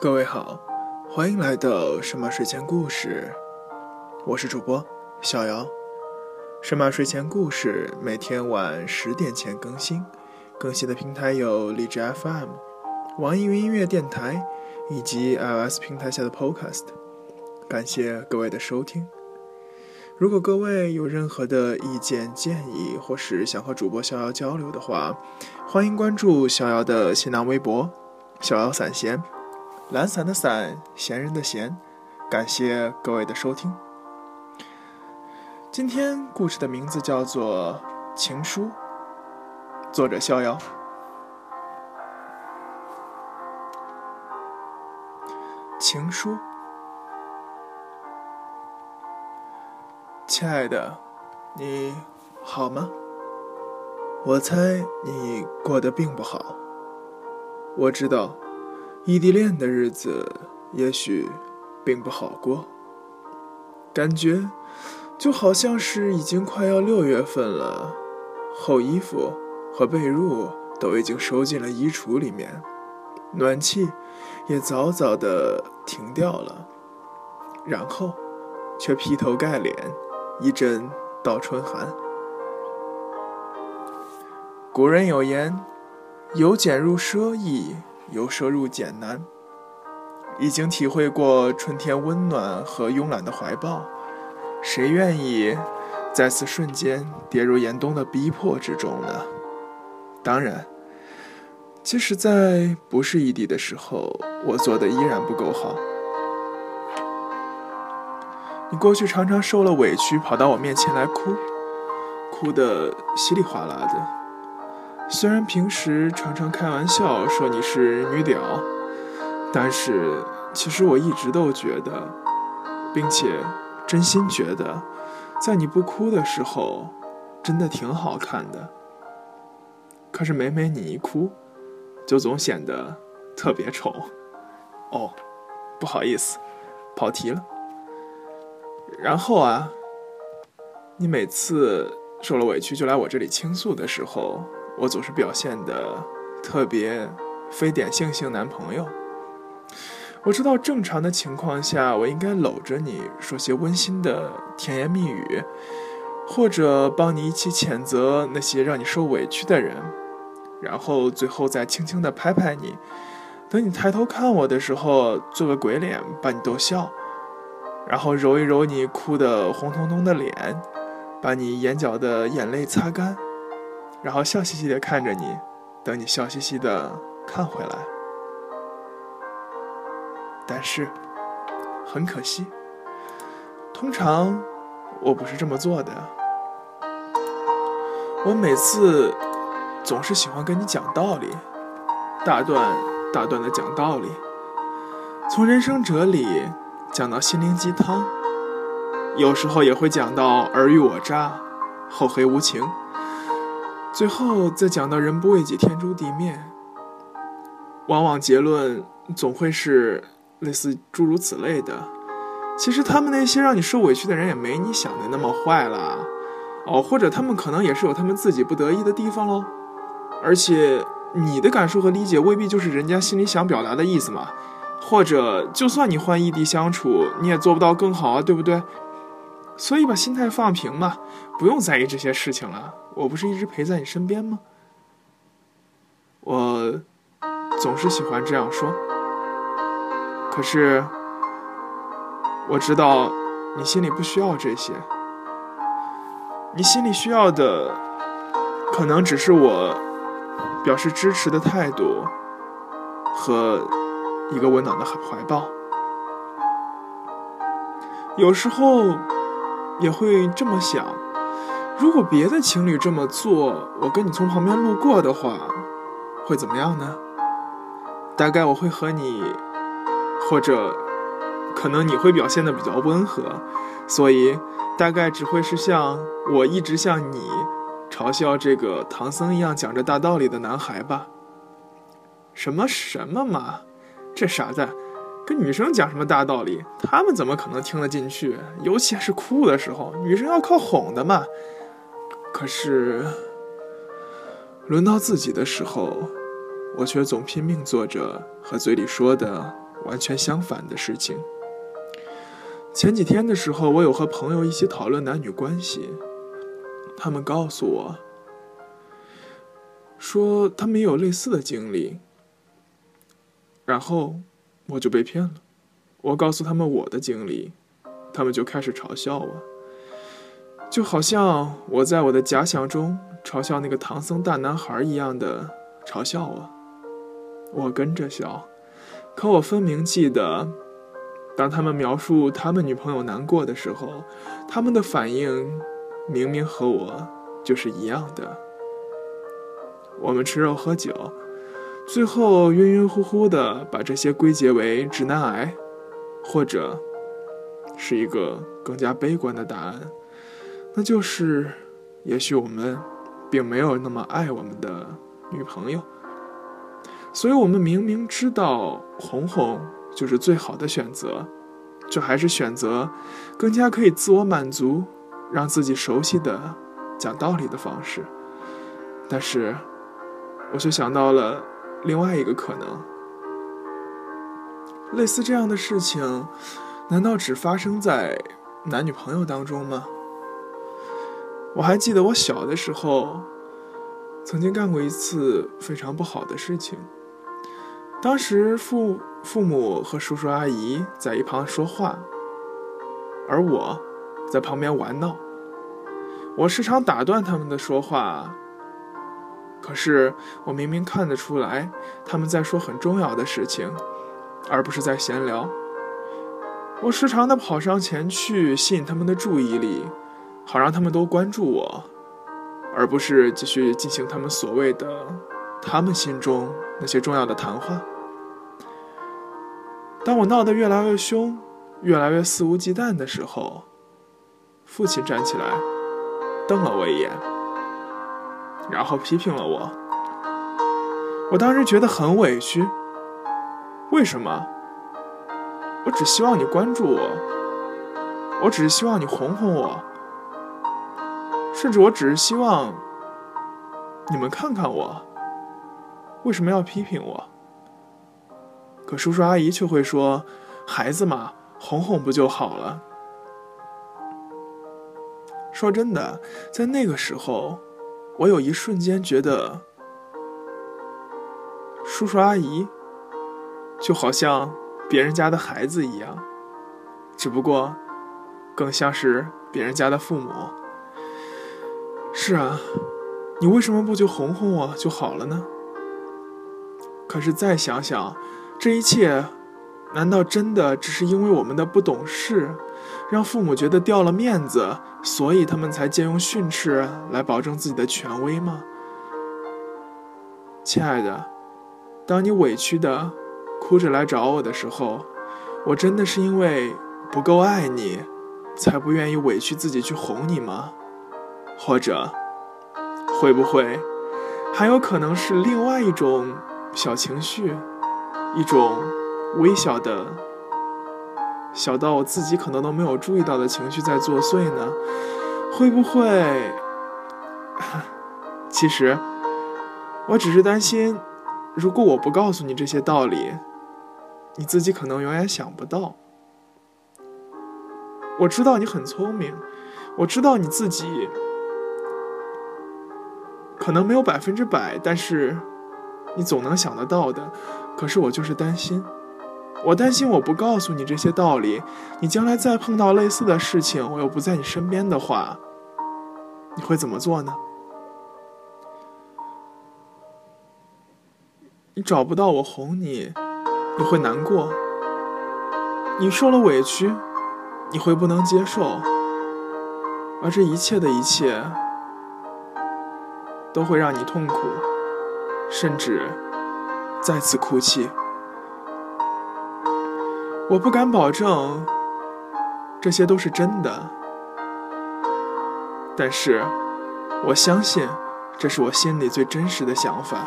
各位好，欢迎来到神马睡前故事，我是主播小姚。神马睡前故事每天晚十点前更新，更新的平台有荔枝 FM、网易云音乐电台以及 iOS 平台下的 Podcast。感谢各位的收听。如果各位有任何的意见建议，或是想和主播逍遥交流的话，欢迎关注逍遥的新浪微博“逍遥散闲”。懒散的散，闲人的闲，感谢各位的收听。今天故事的名字叫做《情书》，作者逍遥。情书，亲爱的，你好吗？我猜你过得并不好。我知道。异地恋的日子也许并不好过，感觉就好像是已经快要六月份了，厚衣服和被褥都已经收进了衣橱里面，暖气也早早的停掉了，然后却劈头盖脸一阵倒春寒。古人有言：“由俭入奢易。”由奢入俭难，已经体会过春天温暖和慵懒的怀抱，谁愿意再次瞬间跌入严冬的逼迫之中呢？当然，即使在不是异地的时候，我做的依然不够好。你过去常常受了委屈，跑到我面前来哭，哭得稀里哗啦的。虽然平时常常开玩笑说你是女屌，但是其实我一直都觉得，并且真心觉得，在你不哭的时候，真的挺好看的。可是每每你一哭，就总显得特别丑。哦，不好意思，跑题了。然后啊，你每次受了委屈就来我这里倾诉的时候。我总是表现的特别非典型性男朋友。我知道正常的情况下，我应该搂着你说些温馨的甜言蜜语，或者帮你一起谴责那些让你受委屈的人，然后最后再轻轻的拍拍你，等你抬头看我的时候，做个鬼脸把你逗笑，然后揉一揉你哭得红彤彤的脸，把你眼角的眼泪擦干。然后笑嘻嘻的看着你，等你笑嘻嘻的看回来。但是，很可惜，通常我不是这么做的。我每次总是喜欢跟你讲道理，大段大段的讲道理，从人生哲理讲到心灵鸡汤，有时候也会讲到尔虞我诈、厚黑无情。最后再讲到“人不为己，天诛地灭”，往往结论总会是类似诸如此类的。其实他们那些让你受委屈的人也没你想的那么坏啦，哦，或者他们可能也是有他们自己不得意的地方喽。而且你的感受和理解未必就是人家心里想表达的意思嘛。或者就算你换异地相处，你也做不到更好啊，对不对？所以把心态放平嘛，不用在意这些事情了。我不是一直陪在你身边吗？我总是喜欢这样说。可是我知道你心里不需要这些，你心里需要的可能只是我表示支持的态度和一个温暖的怀抱。有时候。也会这么想，如果别的情侣这么做，我跟你从旁边路过的话，会怎么样呢？大概我会和你，或者可能你会表现的比较温和，所以大概只会是像我一直像你嘲笑这个唐僧一样讲着大道理的男孩吧。什么什么嘛，这傻子。跟女生讲什么大道理，他们怎么可能听得进去？尤其是哭的时候，女生要靠哄的嘛。可是，轮到自己的时候，我却总拼命做着和嘴里说的完全相反的事情。前几天的时候，我有和朋友一起讨论男女关系，他们告诉我，说他们也有类似的经历，然后我就被骗了。我告诉他们我的经历，他们就开始嘲笑我，就好像我在我的假想中嘲笑那个唐僧大男孩一样的嘲笑我。我跟着笑，可我分明记得。当他们描述他们女朋友难过的时候，他们的反应明明和我就是一样的。我们吃肉喝酒，最后晕晕乎乎的把这些归结为直男癌，或者是一个更加悲观的答案，那就是也许我们并没有那么爱我们的女朋友，所以我们明明知道哄哄。就是最好的选择，就还是选择更加可以自我满足、让自己熟悉的讲道理的方式。但是，我却想到了另外一个可能：类似这样的事情，难道只发生在男女朋友当中吗？我还记得我小的时候，曾经干过一次非常不好的事情。当时父父母和叔叔阿姨在一旁说话，而我在旁边玩闹。我时常打断他们的说话，可是我明明看得出来他们在说很重要的事情，而不是在闲聊。我时常的跑上前去吸引他们的注意力，好让他们都关注我，而不是继续进行他们所谓的他们心中那些重要的谈话。当我闹得越来越凶，越来越肆无忌惮的时候，父亲站起来，瞪了我一眼，然后批评了我。我当时觉得很委屈。为什么？我只希望你关注我，我只是希望你哄哄我，甚至我只是希望你们看看我。为什么要批评我？可叔叔阿姨却会说：“孩子嘛，哄哄不就好了？”说真的，在那个时候，我有一瞬间觉得，叔叔阿姨就好像别人家的孩子一样，只不过更像是别人家的父母。是啊，你为什么不就哄哄我就好了呢？可是再想想。这一切，难道真的只是因为我们的不懂事，让父母觉得掉了面子，所以他们才借用训斥来保证自己的权威吗？亲爱的，当你委屈的哭着来找我的时候，我真的是因为不够爱你，才不愿意委屈自己去哄你吗？或者，会不会还有可能是另外一种小情绪？一种微小的、小到我自己可能都没有注意到的情绪在作祟呢？会不会？其实，我只是担心，如果我不告诉你这些道理，你自己可能永远想不到。我知道你很聪明，我知道你自己可能没有百分之百，但是你总能想得到的。可是我就是担心，我担心我不告诉你这些道理，你将来再碰到类似的事情，我又不在你身边的话，你会怎么做呢？你找不到我哄你，你会难过；你受了委屈，你会不能接受，而这一切的一切，都会让你痛苦，甚至。再次哭泣，我不敢保证这些都是真的，但是我相信这是我心里最真实的想法。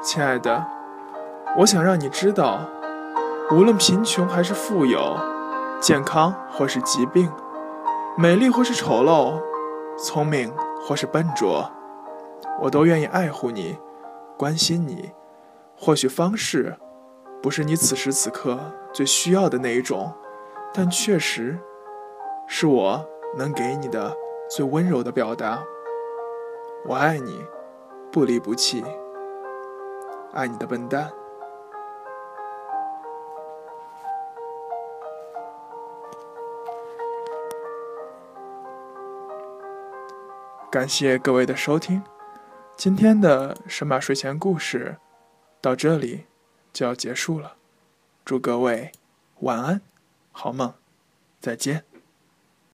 亲爱的，我想让你知道，无论贫穷还是富有，健康或是疾病，美丽或是丑陋，聪明或是笨拙，我都愿意爱护你。关心你，或许方式不是你此时此刻最需要的那一种，但确实是我能给你的最温柔的表达。我爱你，不离不弃，爱你的笨蛋。感谢各位的收听，今天的神马睡前故事到这里就要结束了，祝各位晚安，好梦，再见。